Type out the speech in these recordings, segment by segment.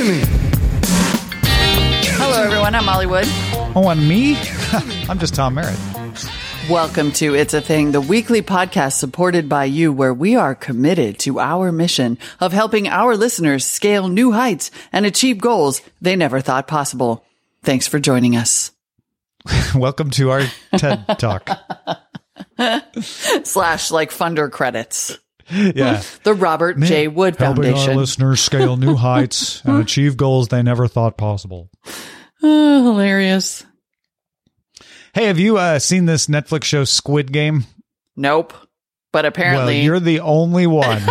to me. Hello, everyone. I'm Molly Wood. Oh, and me? I'm just Tom Merritt. Welcome to It's a Thing, the weekly podcast supported by you, where we are committed to our mission of helping our listeners scale new heights and achieve goals they never thought possible. Thanks for joining us. Welcome to our TED Talk. Slash like funder credits. Yeah. The Robert J. Wood Helping Foundation. our listeners scale new heights and achieve goals they never thought possible. Oh, hilarious. Hey, have you uh, seen this Netflix show Squid Game? Nope. But apparently, Well, you're the only one.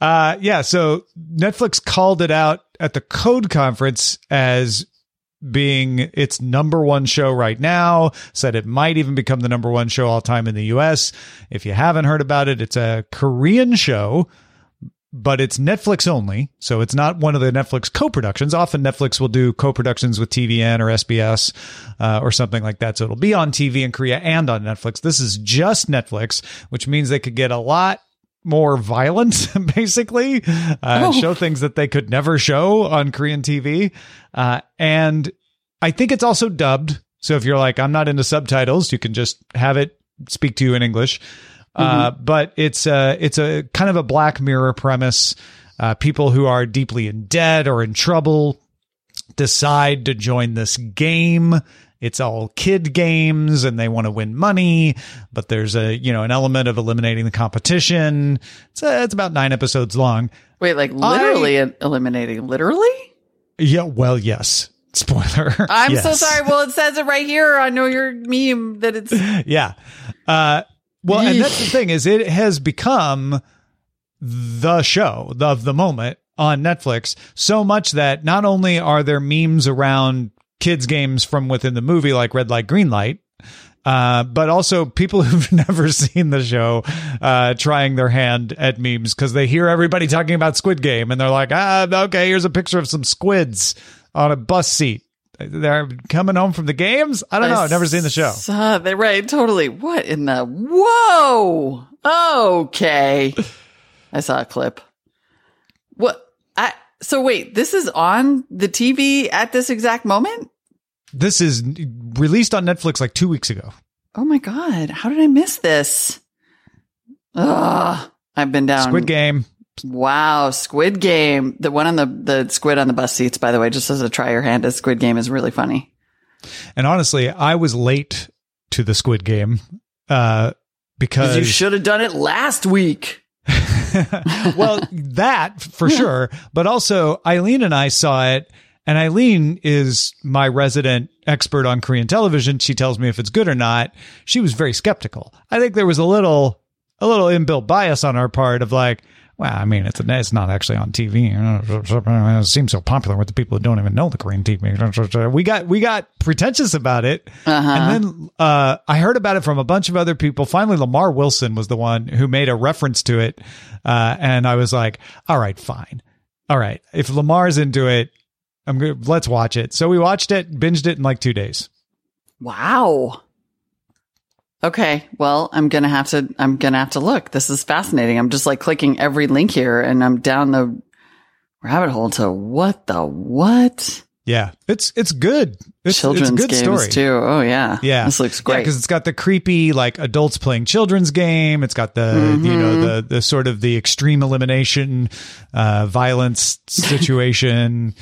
uh, yeah, so Netflix called it out at the Code Conference as being its number one show right now, said it might even become the number one show all time in the US. If you haven't heard about it, it's a Korean show but it's Netflix only. So it's not one of the Netflix co-productions. Often Netflix will do co-productions with TVN or SBS uh, or something like that. So it'll be on TV in Korea and on Netflix. This is just Netflix, which means they could get a lot more violent, basically, uh, show things that they could never show on Korean TV. Uh, and I think it's also dubbed. So if you're like, I'm not into subtitles, you can just have it speak to you in English. Uh, but it's a, it's a kind of a black mirror premise. Uh, people who are deeply in debt or in trouble decide to join this game. It's all kid games and they want to win money, but there's a, you know, an element of eliminating the competition. It's, uh it's about nine episodes long. wait, like literally eliminating, literally? Yeah. Well, yes. Spoiler. I'm so sorry. Well, it says it right here. I know your meme that it's yeah. Uh, well, and that's the thing is it has become the show of the moment on Netflix so much that not only are there memes around kids games from within the movie like red light green light uh, but also people who've never seen the show uh, trying their hand at memes because they hear everybody talking about Squid Game and they're like, ah, okay, here's a picture of some squids on a bus seat. They're coming home from the games. I don't know. I've never seen the show. Saw that right, totally. What in the whoa? Okay, I saw a clip. What? I so wait. This is on the TV at this exact moment. This is released on Netflix like two weeks ago. Oh my god! How did I miss this? Ugh, I've been down. Squid Game. Wow, Squid Game. The one on the the squid on the bus seats. By the way, just as a try your hand at Squid Game is really funny. And honestly, I was late to the Squid Game uh, because You should have done it last week. well, that for sure. But also, Eileen and I saw it, and Eileen is my resident expert on Korean television. She tells me if it's good or not. She was very skeptical. I think there was a little, a little inbuilt bias on our part of like, well, I mean, it's it's not actually on TV. It seems so popular with the people who don't even know the Korean TV. We got we got pretentious about it, and then uh, I heard about it from a bunch of other people. Finally, Lamar Wilson was the one who made a reference to it, uh, and I was like, "All right, fine, all right. If Lamar's into it, I'm good. Let's watch it." So we watched it, binged it in like two days. Wow. Okay, well, I'm gonna have to. I'm gonna have to look. This is fascinating. I'm just like clicking every link here, and I'm down the rabbit hole to what the what Yeah, it's it's good. It's, children's it's a good games story. too. Oh yeah, Yeah, This looks great. because it's got the creepy like adults playing children's game. It's got the you know Mm-hmm. the the sort of the extreme elimination, uh, violence situation.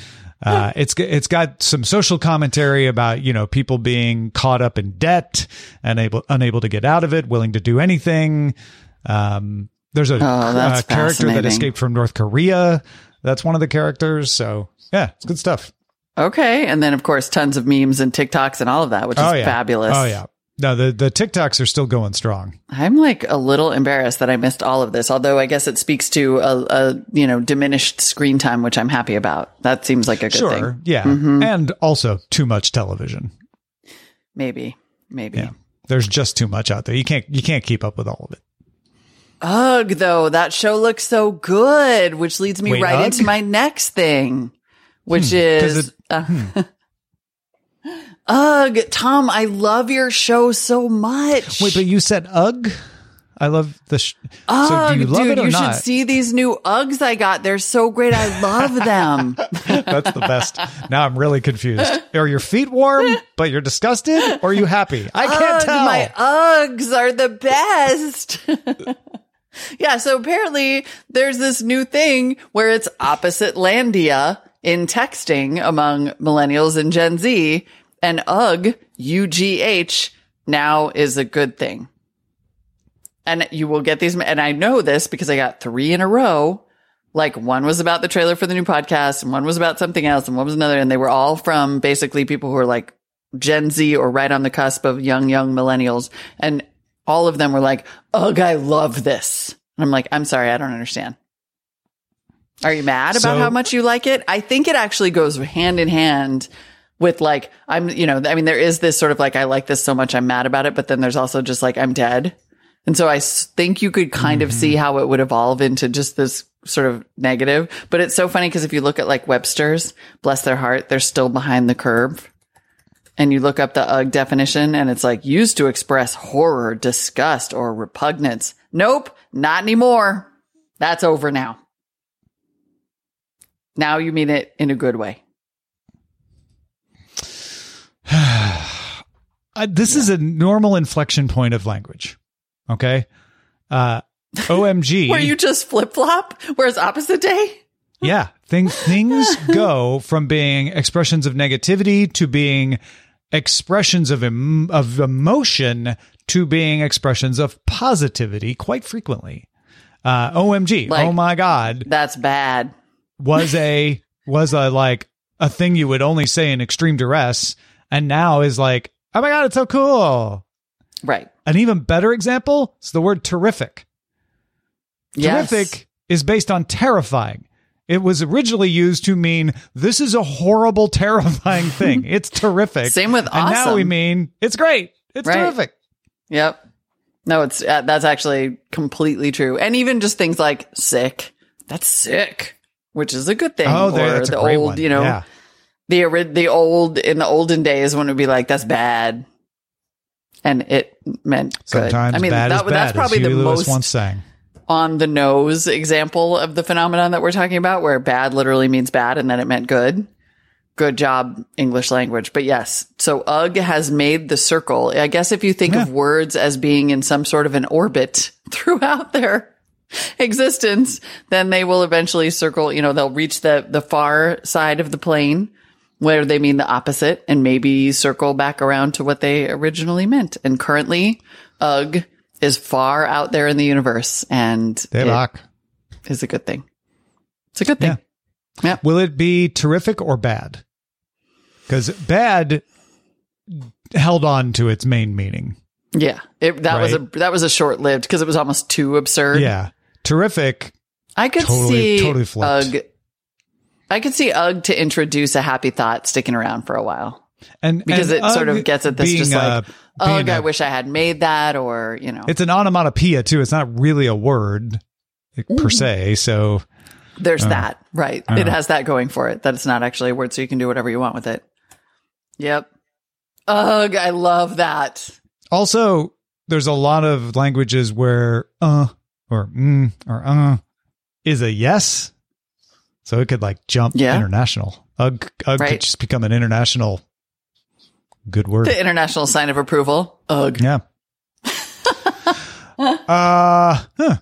Uh, it's it's got some social commentary about you know people being caught up in debt and able unable to get out of it, willing to do anything. Um, there's a Oh, uh, character that escaped from North Korea. That's one of the characters. So yeah, it's good stuff. okay, and then of course tons of memes and TikToks and all of that, which is oh yeah, fabulous. Oh yeah, No, the the TikToks are still going strong. I'm like a little embarrassed that I missed all of this, although I guess it speaks to a, a you know diminished screen time, which I'm happy about. That seems like a good Sure, thing. yeah, mm-hmm. and also too much television. Maybe, maybe. Yeah, there's just too much out there. You can't you can't keep up with all of it. Ugh, though that show looks so good, which leads me Wait, right Ugh? into my next thing, which hmm, 'cause is. it- hmm. uh, Ugh, Tom, I love your show so much. Wait, but you said ugh. I love the. Sh- Ugh, so do you love dude, it or you not? should see these new Uggs I got. They're so great. I love them. That's the best. Now I'm really confused. Are your feet warm, but you're disgusted, or are you happy? I can't tell. My Uggs are the best. yeah, so apparently there's this new thing where it's opposite landia in texting among millennials and Gen Z, and ugh, U-G-H, now is a good thing. And you will get these, and I know this because I got three in a row. Like one was about the trailer for the new podcast, and one was about something else, and one was another, and they were all from basically people who are like Gen Z or right on the cusp of young, young millennials. And all of them were like, Ugh, I love this. And I'm like, I'm sorry, I don't understand. Are you mad about So- how much you like it? I think it actually goes hand in hand with like, I'm, you know, I mean, there is this sort of like, I like this so much, I'm mad about it. But then there's also just like, I'm dead. And so I think you could kind of mm-hmm. see how it would evolve into just this sort of negative. But it's so funny because if you look at like Webster's, bless their heart, they're still behind the curve. And you look up the UGG definition and it's like used to express horror, disgust, or repugnance. Nope, not anymore. That's over now. Now you mean it in a good way. Uh, this is a normal inflection point of language. Okay. Uh, OMG. Where you just flip flop, whereas opposite day? yeah. Thing, things go from being expressions of negativity to being expressions of, em- of emotion to being expressions of positivity quite frequently. Uh, OMG. Like- oh my God. That's bad. was a was a like a thing you would only say in extreme duress and now is like oh my god it's so cool Right. an even better example is the word terrific Yes. terrific is based on terrifying it was originally used to mean this is a horrible terrifying thing it's terrific Same with and now we mean it's great it's Right. terrific Yep. No, it's uh, that's actually completely true. And even just things like sick. That's sick, which is a good thing. oh or there- that's a the old, one you know, yeah. The the old in the olden days when it would be like that's bad, and it meant good. I mean, bad that, is bad, that's probably the Lewis most once sang on the nose example of the phenomenon that we're talking about, where bad literally means bad and then it meant good. Good job, English language. But yes, so UG has made the circle. I guess if you think of words as being in some sort of an orbit throughout their existence, then they will eventually circle, you know, they'll reach the, the far side of the plane where they mean the opposite and maybe circle back around to what they originally meant. And currently, UG is far out there in the universe and they lock is a good thing. It's a good thing. Yeah. Will it be terrific or bad? Because bad held on to its main meaning. Yeah. It, that was a, that was a short lived because it was almost too absurd. Yeah. Terrific. I could Totally- see totally flipped. UG. I could see UG to introduce a happy thought sticking around for a while And because and it sort of gets at this just like, a- UG, being I a- wish I had made that or, you know, It's an onomatopoeia too. It's not really a word per se. So there's that, right? It uh. has that going for it that it's not actually a word so you can do whatever you want with it. Yep. Ugh, I love that. also there's a lot of languages where uh or mm or uh is a yes. So it could like jump Yeah. international. Ugh, ugh Right. could just become an international good word. The international sign of approval. Ugh. Yeah. uh, huh.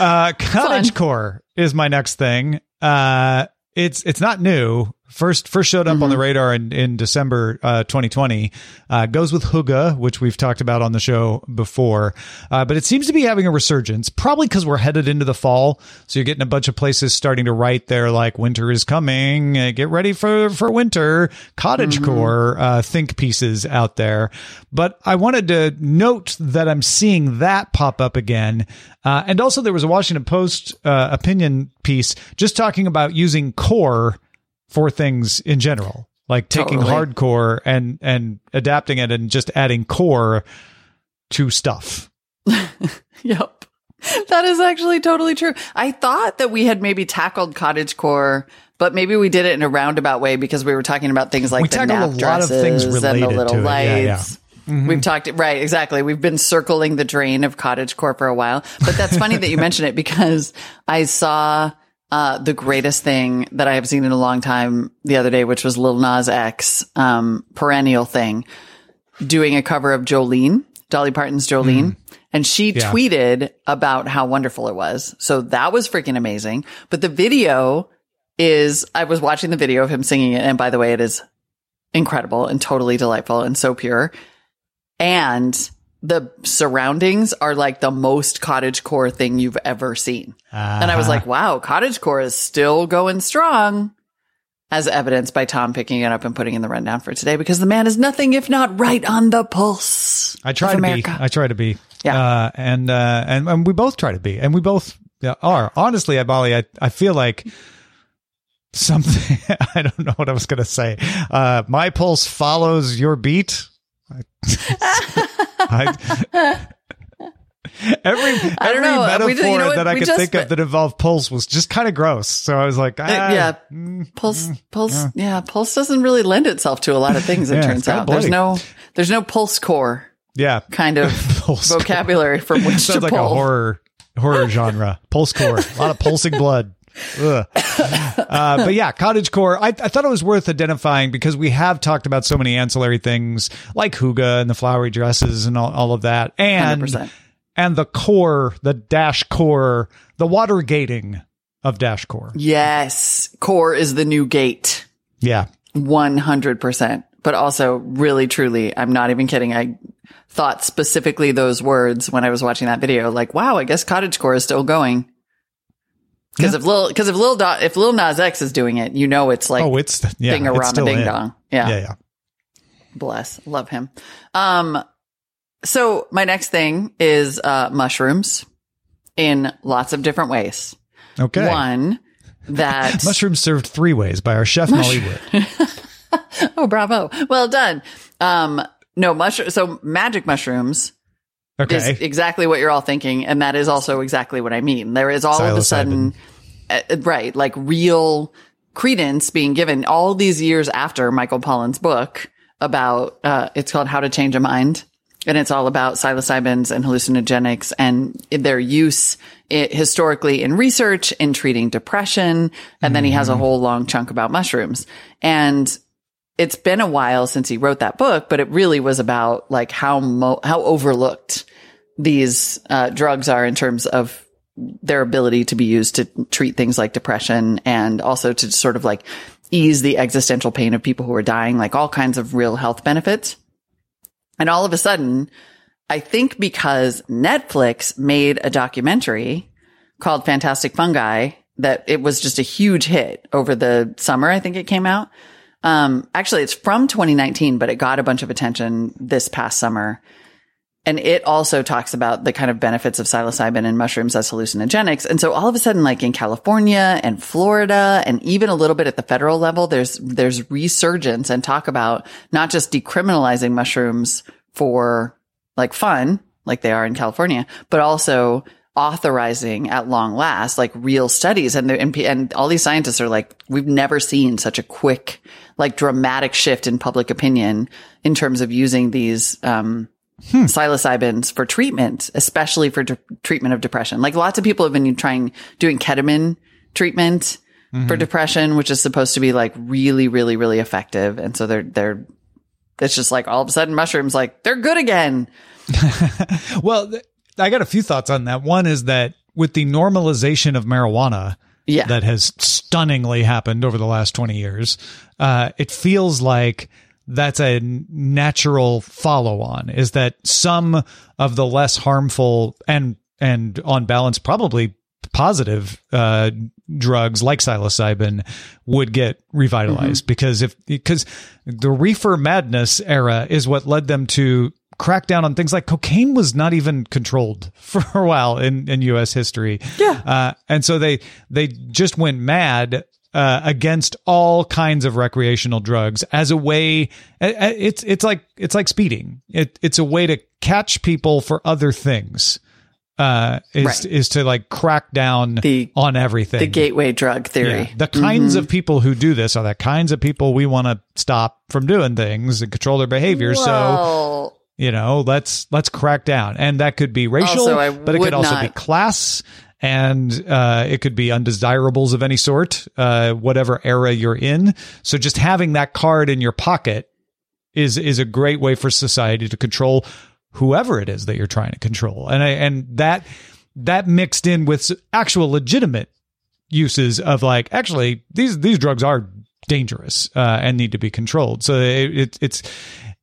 uh, cottage core is my next thing. Uh, it's it's not new First, first showed up on the radar in, in December uh, 2020. Uh, goes with Hygge, which we've talked about on the show before. Uh, but it seems to be having a resurgence, probably because we're headed into the fall. So you're getting a bunch of places starting to write there like winter is coming. Uh, get ready for for winter. Cottage core uh, think pieces out there. But I wanted to note that I'm seeing that pop up again. Uh, and also, there was a Washington Post uh, opinion piece just talking about using core for things in general, like taking Totally. hardcore and and adapting it and just adding core to stuff. Yep. That is actually totally true. I thought that we had maybe tackled cottage core but maybe we did it in a roundabout way because we were talking about things like We the tackled a nap lot of things dresses and the related little to it. Yeah, yeah. lights. Mm-hmm. We've talked right, exactly. We've been circling the drain of cottage core for a while, but that's funny that you mention it because I saw uh, the greatest thing that I have seen in a long time the other day, which was Lil Nas X, um, perennial thing, doing a cover of Jolene, Dolly Parton's Jolene. And she Yeah. tweeted about how wonderful it was. So that was freaking amazing. But the video is, I was watching the video of him singing it. And by the way, it is incredible and totally delightful and so pure. And the surroundings are like the most cottage core thing you've ever seen. And I was like, wow, cottage core is still going strong as evidenced by Tom picking it up and putting in the rundown for today because the man is nothing if not right on the pulse. I try to America. be. I try to be. Yeah. Uh, and, uh, and and we both try to be, and we both are. Honestly, Abali, I I feel like something. I don't know what I was gonna say. Uh, my pulse follows your beat. I, every every I don't know. metaphor We just- you know what? that I could just- think of that involved pulse was just kind of gross. So I was like, ah, Uh, yeah. mm, Pulse, pulse, yeah. pulse doesn't really lend itself to a lot of things. It Yeah, turns out there's no, there's no pulse core yeah. kind of Pulse core. vocabulary from which to Sounds like pull. a horror horror genre. Pulse core, a lot of pulsing blood. Uh, but yeah, cottage core. I, I thought it was worth identifying because we have talked about so many ancillary things like Hygge and the flowery dresses and all, all of that, and 100%. and the core, the dash core, the water gating of dash core. Yes, core is the new gate. Yeah, 100%. But also, really, truly, I'm not even kidding. I thought specifically those words when I was watching that video. Like, wow, I guess cottage core is still going. Because if Lil, because if Lil, Do- if Lil Nas X is doing it, you know it's like oh, it's yeah, ding a it's rama ding in. dong. Yeah. yeah, yeah. Bless. Love him. Um, so my next thing is, uh, mushrooms in lots of different ways. Okay. One that Mushrooms served three ways by our chef Molly Wood. Oh, bravo. Well done. Um, no, mushroom. So magic mushrooms Okay. is exactly what you're all thinking. And that is also exactly what I mean. There is all of a sudden, uh, right, like real credence being given all these years after Michael Pollan's book about, uh, it's called How to Change a Mind. And it's all about psilocybins and hallucinogenics and their use i historically in research in treating depression. And then he has a whole long chunk about mushrooms. And it's been a while since he wrote that book, but it really was about like how mo- how overlooked these uh, drugs are in terms of their ability to be used to treat things like depression and also to sort of like ease the existential pain of people who are dying, like all kinds of real health benefits. And all of a sudden, I think because Netflix made a documentary called Fantastic Fungi that it was just a huge hit over the summer. I think it came out. Um, actually it's from 2019, but it got a bunch of attention this past summer. And it also talks about the kind of benefits of psilocybin and mushrooms as hallucinogenics. And so all of a sudden, like in California and Florida and even a little bit at the federal level, there's, there's resurgence and talk about not just decriminalizing mushrooms for like fun, like they are in California, but also authorizing at long last, like real studies. And, the- and, and all these scientists are like, we've never seen such a quick, like dramatic shift in public opinion in terms of using these, um, psilocybins for treatment, especially for de- treatment of depression. Like lots of people have been trying, doing ketamine treatment for depression, which is supposed to be like really, really, really effective. And so they're, they're, it's just like all of a sudden mushrooms, like they're good again. Well, th- I got a few thoughts on that. One is that with the normalization of marijuana, Yeah. that has stunningly happened over the last 20 years. Uh, it feels like that's a natural follow on is that some of the less harmful and, and on balance, probably positive, uh, drugs like psilocybin would get revitalized because if, because the reefer madness era is what led them to crack down on things like cocaine was not even controlled for a while in, in U.S. history. Yeah. Uh, and so they they just went mad uh, against all kinds of recreational drugs as a way. It's it's like it's like speeding. It it's a way to catch people for other things. Uh, is Right. is to like crack down The- on everything. The gateway drug theory. Yeah. The kinds of people who do this are the kinds of people we want to stop from doing things and control their behavior. So Well, you know let's let's crack down. And that could be racial Also, but it could also be class and uh, it could be undesirables of any sort uh, whatever era you're in. So just having that card in your pocket is is a great way for society to control whoever it is that you're trying to control. And I, and that that mixed in with actual legitimate uses of like actually these these drugs are dangerous uh, and need to be controlled. So it, it, it's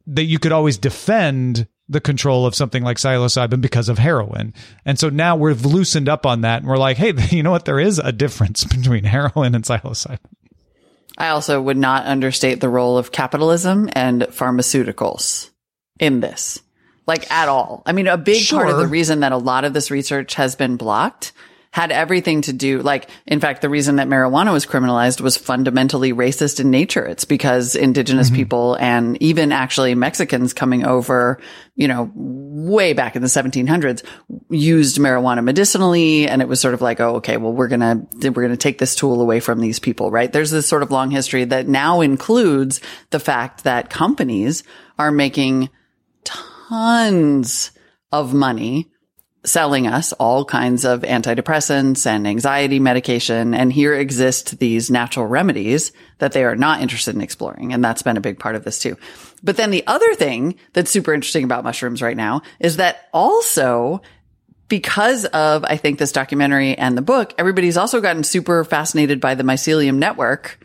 that you could always defend the control of something like psilocybin because of heroin. And so now we've loosened up on that and we're like, hey, you know what? There is a difference between heroin and psilocybin. I also would not understate the role of capitalism and pharmaceuticals in this, like at all. I mean, a big part of the reason that a lot of this research has been blocked had everything to do, like, in fact, the reason that marijuana was criminalized was fundamentally racist in nature. It's because indigenous mm-hmm. people and even actually Mexicans coming over, you know, way back in the 1700s used marijuana medicinally. And it was sort of like, oh, okay, well, we're going to, we're going to take this tool away from these people, right? There's this sort of long history that now includes the fact that companies are making tons of money selling us all kinds of antidepressants and anxiety medication. And here exist these natural remedies that they are not interested in exploring. And that's been a big part of this too. But then the other thing that's super interesting about mushrooms right now is that also because of, I think, this documentary and the book, everybody's also gotten super fascinated by the mycelium network,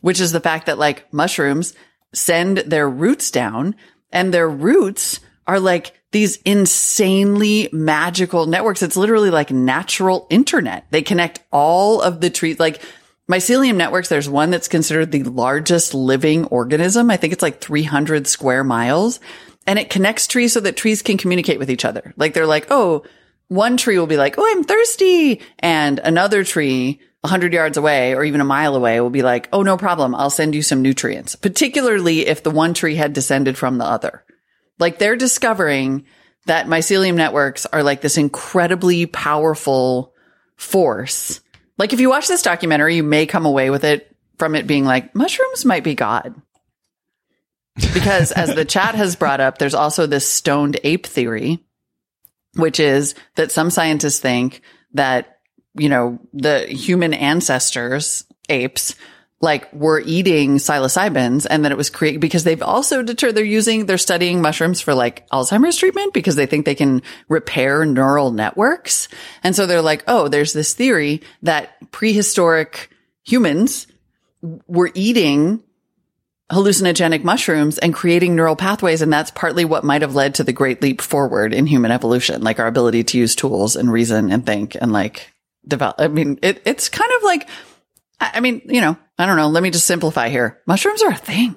which is the fact that like mushrooms send their roots down and their roots are like these insanely magical networks. It's literally like natural internet. They connect all of the trees, like mycelium networks. There's one that's considered the largest living organism. I think it's like 300 square miles and it connects trees so that trees can communicate with each other. Like they're like, Oh, one tree will be like, Oh, I'm thirsty. And another tree a hundred yards away or even a mile away will be like, Oh, no problem. I'll send you some nutrients, particularly if the one tree had descended from the other. Like they're discovering that mycelium networks are like this incredibly powerful force. Like if you watch this documentary, you may come away with it from it being like mushrooms might be God. Because as the chat has brought up, there's also this stoned ape theory, which is that some scientists think that, you know, the human ancestors, apes, like were eating psilocybins and that it was created because they've also deterred they're using, they're studying mushrooms for like Alzheimer's treatment because they think they can repair neural networks. And so they're like, oh, there's this theory that prehistoric humans were eating hallucinogenic mushrooms and creating neural pathways. And that's partly what might have led to the great leap forward in human evolution, like our ability to use tools and reason and think and like develop. I mean, it, it's kind of like, I mean, you know, I don't know. Let me just simplify here. Mushrooms are a thing.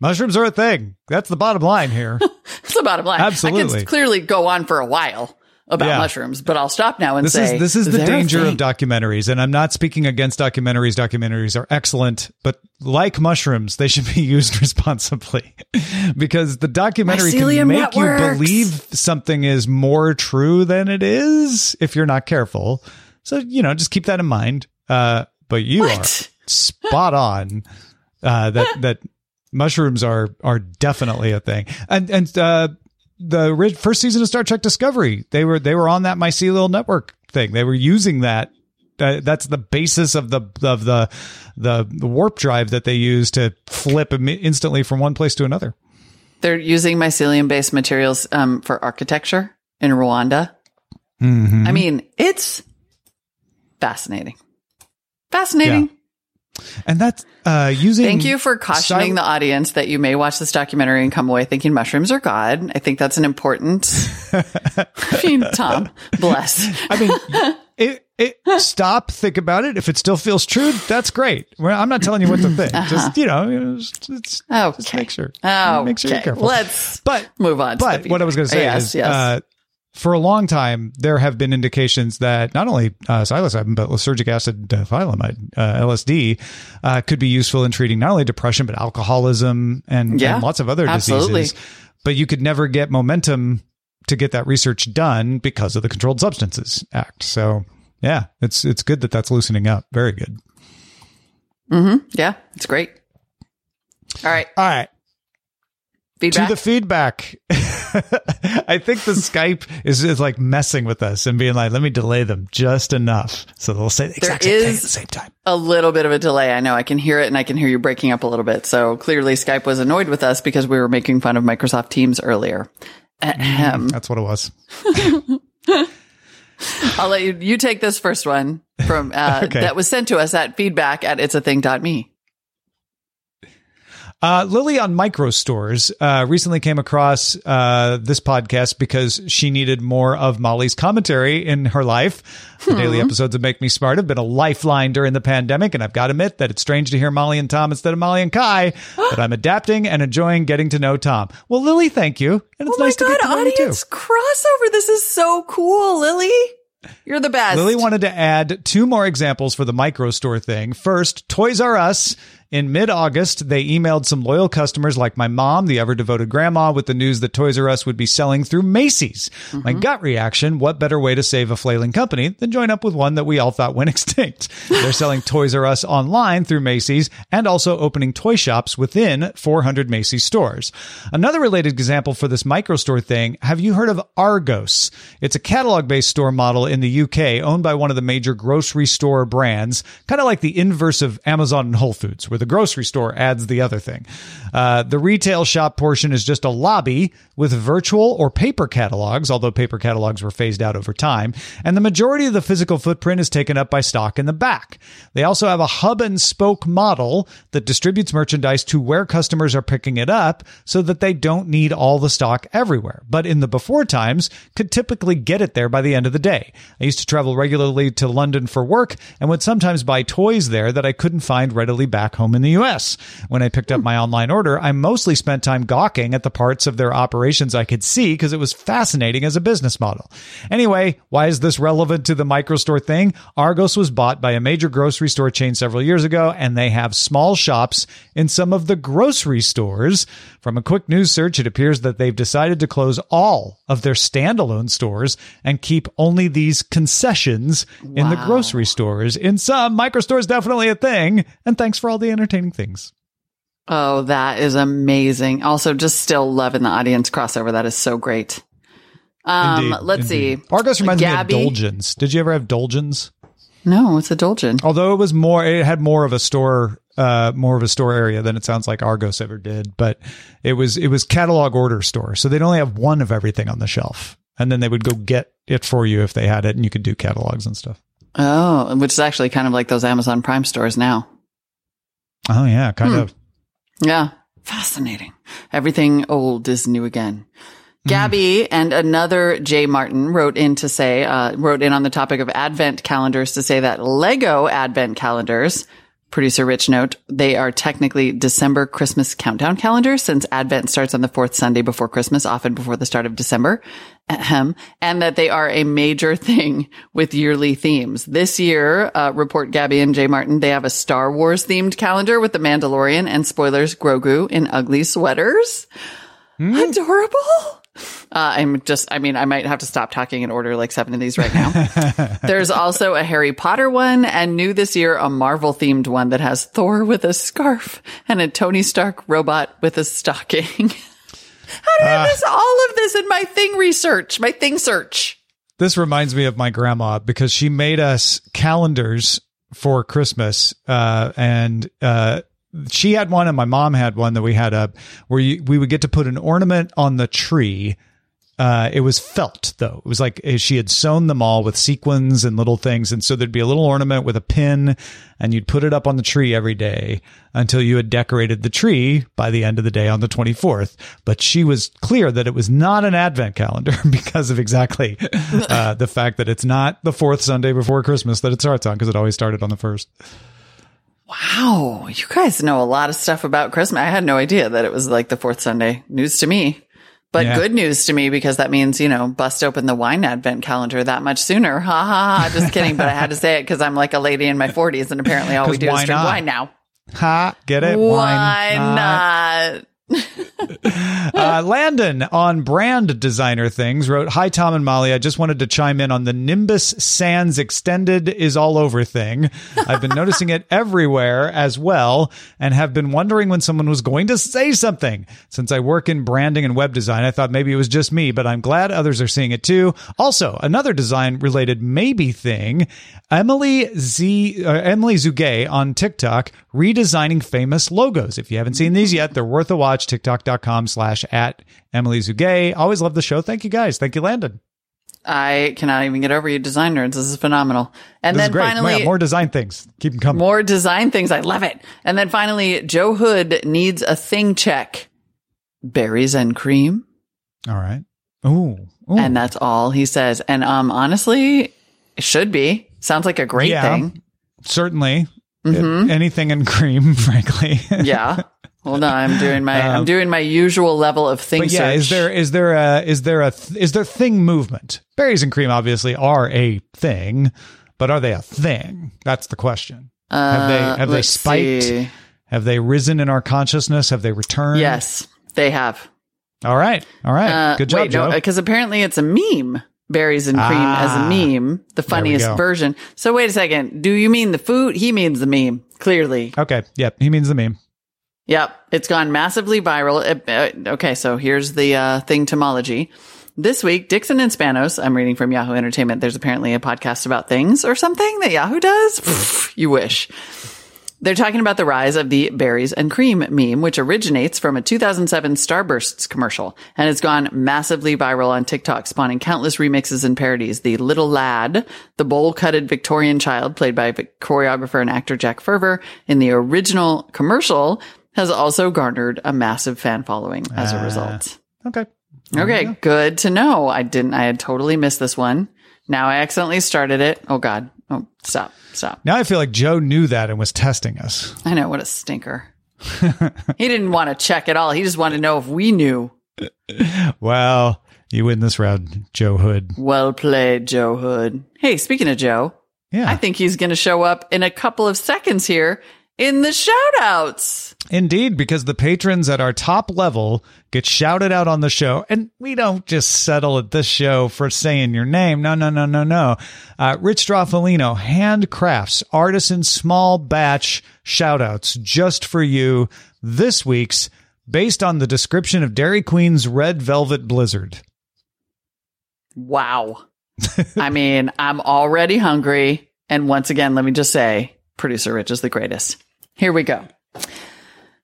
Mushrooms are a thing. That's the bottom line here. It's the bottom line. Absolutely. I could clearly go on for a while about Yeah. mushrooms, but I'll stop now and This say is this is the danger of documentaries, and I'm not speaking against documentaries. Documentaries are excellent, but like mushrooms, they should be used responsibly because the documentary Mycelium can make you believe something is more true than it is if you're not careful. So you know, just keep that in mind. Uh, but you What? are spot on. Uh, that that mushrooms are are definitely a thing, and and uh, the first season of Star Trek Discovery, they were they were on that mycelial network thing. They were using that. Uh, that's the basis of the of the, the the warp drive that they use to flip Im- instantly from one place to another. They're using mycelium based materials um, for architecture in Rwanda. Mm-hmm. I mean, it's fascinating. Fascinating. And that's uh, using. Thank you for cautioning styl- the audience that you may watch this documentary and come away thinking mushrooms are God. I think that's an important. I mean, Tom, bless. I mean, it, it, stop, think about it. If it still feels true, that's great. Well, I'm not telling you what to think. Just, you know, just, it's, Okay. just make sure. Oh, Make sure you're careful. Let's but move on. to But what I was going to say yes, is, yes. uh, for a long time, there have been indications that not only uh, psilocybin, but lysergic acid uh, diethylamide, uh, LSD, uh, could be useful in treating not only depression, but alcoholism and, Yeah, and lots of other absolutely. diseases. But you could never get momentum to get that research done because of the Controlled Substances Act. So, yeah, it's it's good that that's loosening up. Very good. yeah, it's great. All right, All right. Feedback. to the feedback. I think the Skype is, is like messing with us and being like, let me delay them just enough. So they'll say the exact same thing at the same time. a little bit of a delay. I know I can hear it and I can hear you breaking up a little bit. So clearly Skype was annoyed with us because we were making fun of Microsoft Teams earlier. Ahem. That's what it was. I'll let you, you take this first one from, uh, Okay. that was sent to us at feedback at it's a thing.me. Uh, Lily on microstores uh, recently came across uh, this podcast because she needed more of Molly's commentary in her life. The daily episodes of Make Me Smart have been a lifeline during the pandemic, and I've got to admit that it's strange to hear Molly and Tom instead of Molly and Kai, but I'm adapting and enjoying getting to know Tom. Well, Lily, thank you, and it's Oh nice my to get God, to know you too. audience crossover. This is so cool, Lily. You're the best. Lily wanted to add two more examples for the micro store thing. First, Toys R Us. In mid August, they emailed some loyal customers like my mom, the ever devoted grandma, with the news that Toys R Us would be selling through Macy's. My mm-hmm. gut reaction what better way to save a flailing company than join up with one that we all thought went extinct? They're selling Toys R Us online through Macy's and also opening toy shops within 400 Macy's stores. Another related example for this micro store thing have you heard of Argos? It's a catalog based store model in the UK owned by one of the major grocery store brands, kind of like the inverse of Amazon and Whole Foods, where the grocery store adds the other thing. Uh, the retail shop portion is just a lobby with virtual or paper catalogs, although paper catalogs were phased out over time, and the majority of the physical footprint is taken up by stock in the back. They also have a hub and spoke model that distributes merchandise to where customers are picking it up so that they don't need all the stock everywhere. But in the before times, could typically get it there by the end of the day. I used to travel regularly to London for work and would sometimes buy toys there that I couldn't find readily back home in the US. When I picked up my online order, I mostly spent time gawking at the parts of their operations I could see because it was fascinating as a business model. Anyway, why is this relevant to the microstore thing? Argos was bought by a major grocery store chain several years ago, and they have small shops in some of the grocery stores. From a quick news search, it appears that they've decided to close all of their standalone stores and keep only these concessions in the grocery stores. In some, microstore is definitely a thing. And thanks for all the entertaining things. Oh, that is amazing. Also, just still loving the audience crossover. That is so great. Um, Indeed, let's indeed. see. Argos reminds Gabby- me of Dolgens. Did you ever have Dolgens? No, it's a Dolgen. Although it was more, it had more of a store, uh, more of a store area than it sounds like Argos ever did. But it was, it was catalog order store. So they'd only have one of everything on the shelf. And then they would go get it for you if they had it and you could do catalogs and stuff. Oh, which is actually kind of like those Amazon Prime stores now. Oh yeah, kind of. Yeah. Fascinating. Everything old is new again. Gabby and another Jay Martin wrote in to say, uh, wrote in on the topic of advent calendars to say that Lego advent calendars, producer Rich note, they are technically December Christmas countdown calendars since advent starts on the fourth Sunday before Christmas, often before the start of December. Ahem. And that they are a major thing with yearly themes. This year, uh, report Gabby and Jay Martin, they have a Star Wars themed calendar with the Mandalorian and spoilers Grogu in ugly sweaters. Adorable. Uh, I'm just, I mean, I might have to stop talking and order like seven of these right now. There's also a Harry Potter one and new this year, a Marvel themed one that has Thor with a scarf and a Tony Stark robot with a stocking. How did I miss all of this in my thing research, my thing search? This reminds me of my grandma because she made us calendars for Christmas, uh, and uh, she had one, and my mom had one that we had up where you, we would get to put an ornament on the tree. uh, it was felt though. It was like uh, she had sewn them all with sequins and little things. And so there'd be a little ornament with a pin and you'd put it up on the tree every day until you had decorated the tree by the end of the day on the 24th. But she was clear that it was not an advent calendar because of exactly uh, the fact that it's not the fourth Sunday before Christmas that it starts on because it always started on the first. Wow, you guys know a lot of stuff about Christmas. I had no idea that it was like the fourth Sunday. News to me. But Yeah. good news to me because that means, you know, bust open the wine advent calendar that much sooner. Ha ha ha. Just kidding. But I had to say it because I'm like a lady in my 40s and apparently all we do why is drink not? wine now. Ha, get it? Why not? not? uh, Landon on brand designer things wrote, Hi, Tom and Molly. I just wanted to chime in on the Nimbus Sans Extended is all over thing. I've been noticing it everywhere as well and have been wondering when someone was going to say something. Since I work in branding and web design, I thought maybe it was just me, but I'm glad others are seeing it too. Also, another design related maybe thing, Emily Z, uh, Emily Zugay on TikTok redesigning famous logos. If you haven't seen these yet, they're worth a watch. TikTok.com slash at Emily Zugay. Always love the show. Thank you guys. Thank you, Landon. I cannot even get over you, design nerds. This is phenomenal. And This then finally, Yeah, more design things. Keep them coming. More design things. I love it. And then finally, Joe Hood needs a thing check. Berries and cream. All right. Ooh. Ooh. And that's all he says. And um honestly, it should be. Sounds like a great Yeah. thing. Certainly. Anything in cream, frankly. Yeah. Hold on, I'm doing my I'm doing my usual level of thing Um, But yeah, search. is there is there a is there a th- is there thing movement? Berries and cream obviously are a thing, but are they a thing? That's the question. have they have they Uh, spiked? see. Have they risen in our consciousness? Have they returned? Yes, they have. All right. All right. Uh, Good job, wait, Joe. because apparently it's a meme. Berries and cream as Ah, a meme, the funniest version. So wait a second. Do you mean the food? He means the meme. Clearly. okay. Yep. He means the meme. Yep, it's gone massively viral. Uh, uh, okay, so here's the uh, thing tomology. This week, Dixon and Spanos, I'm reading from Yahoo Entertainment. There's apparently a podcast about things or something that Yahoo does. You wish. They're talking about the rise of the berries and cream meme, which originates from a 2007 Starbursts commercial and has gone massively viral on TikTok, spawning countless remixes and parodies. The little lad, the bowl-cutted Victorian child played by choreographer and actor Jack Ferver in the original commercial, has also garnered a massive fan following as a ah, result. Okay. Okay, good to know. I didn't, I had totally missed this one. Now I accidentally started it. Oh God. Oh, stop, stop. Now I feel like Joe knew that and was testing us. I know what a stinker. he didn't want to check at all. He just wanted to know if we knew. Well, you win this round, Joe Hood. Well played, Joe Hood. Hey, speaking of Joe, Yeah. I think he's going to show up in a couple of seconds here in the shout outs. Indeed, because the patrons at our top level get shouted out on the show, and we don't just settle at this show for saying your name. No, no, no, no, no. Uh, Rich Stroffolino handcrafts artisan small batch shout outs just for you this week's based on the description of Dairy Queen's Red Velvet Blizzard. Wow. I mean, I'm already hungry. And once again, let me just say, producer Rich is the greatest. Here we go.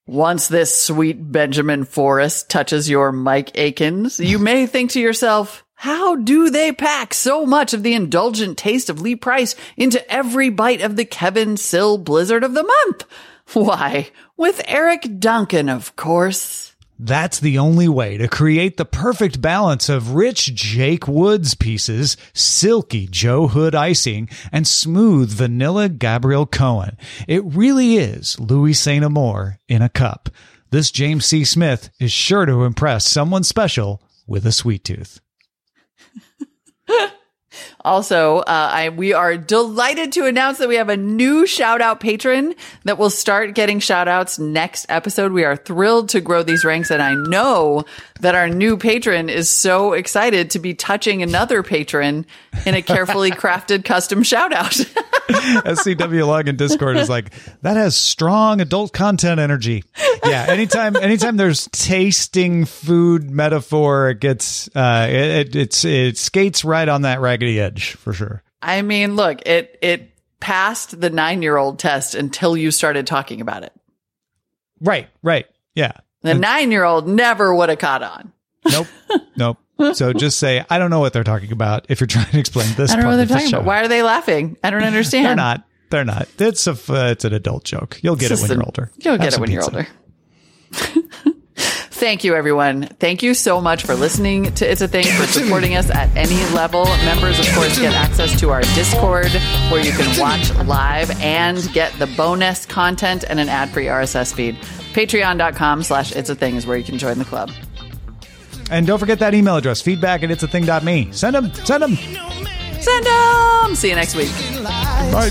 Once this sweet Benjamin Forrest touches your Mike Akins, you may think to yourself, how do they pack so much of the indulgent taste of Lee Price into every bite of the Kevin Sill Blizzard of the month? Why, with Eric Duncan, of course. That's the only way to create the perfect balance of rich Jake Woods pieces, silky Joe Hood icing, and smooth vanilla Gabriel Cohen. It really is Louis St. Amour in a cup. This James C. Smith is sure to impress someone special with a sweet tooth. Also, uh, I, we are delighted to announce that we have a new shout out patron that will start getting shout outs next episode. We are thrilled to grow these ranks. And I know that our new patron is so excited to be touching another patron in a carefully crafted custom shout out. SCW log in Discord is like that has strong adult content energy. Yeah, anytime anytime there's tasting food metaphor, it gets uh it, it it's it skates right on that raggedy edge for sure. I mean, look, it, it passed the nine year old test until you started talking about it. Right, right. Yeah. The nine year old never would have caught on. Nope. nope. so just say, I don't know what they're talking about if you're trying to explain this. I don't know what they're the talking about. Why are they laughing? I don't understand. They're not. They're not. It's a uh, it's an adult joke. You'll get It's it when you're older. You'll Have get it when you're older. Thank you, everyone. Thank you so much for listening to It's a Thing, for supporting us at any level. Members, of course, get access to our Discord where you can watch live and get the bonus content and an ad free RSS feed. Patreon.com slash It's a Thing is where you can join the club. And don't forget that email address, feedback at It's a Thing.me. Send them. Send them. Send them! See you next week. Bye.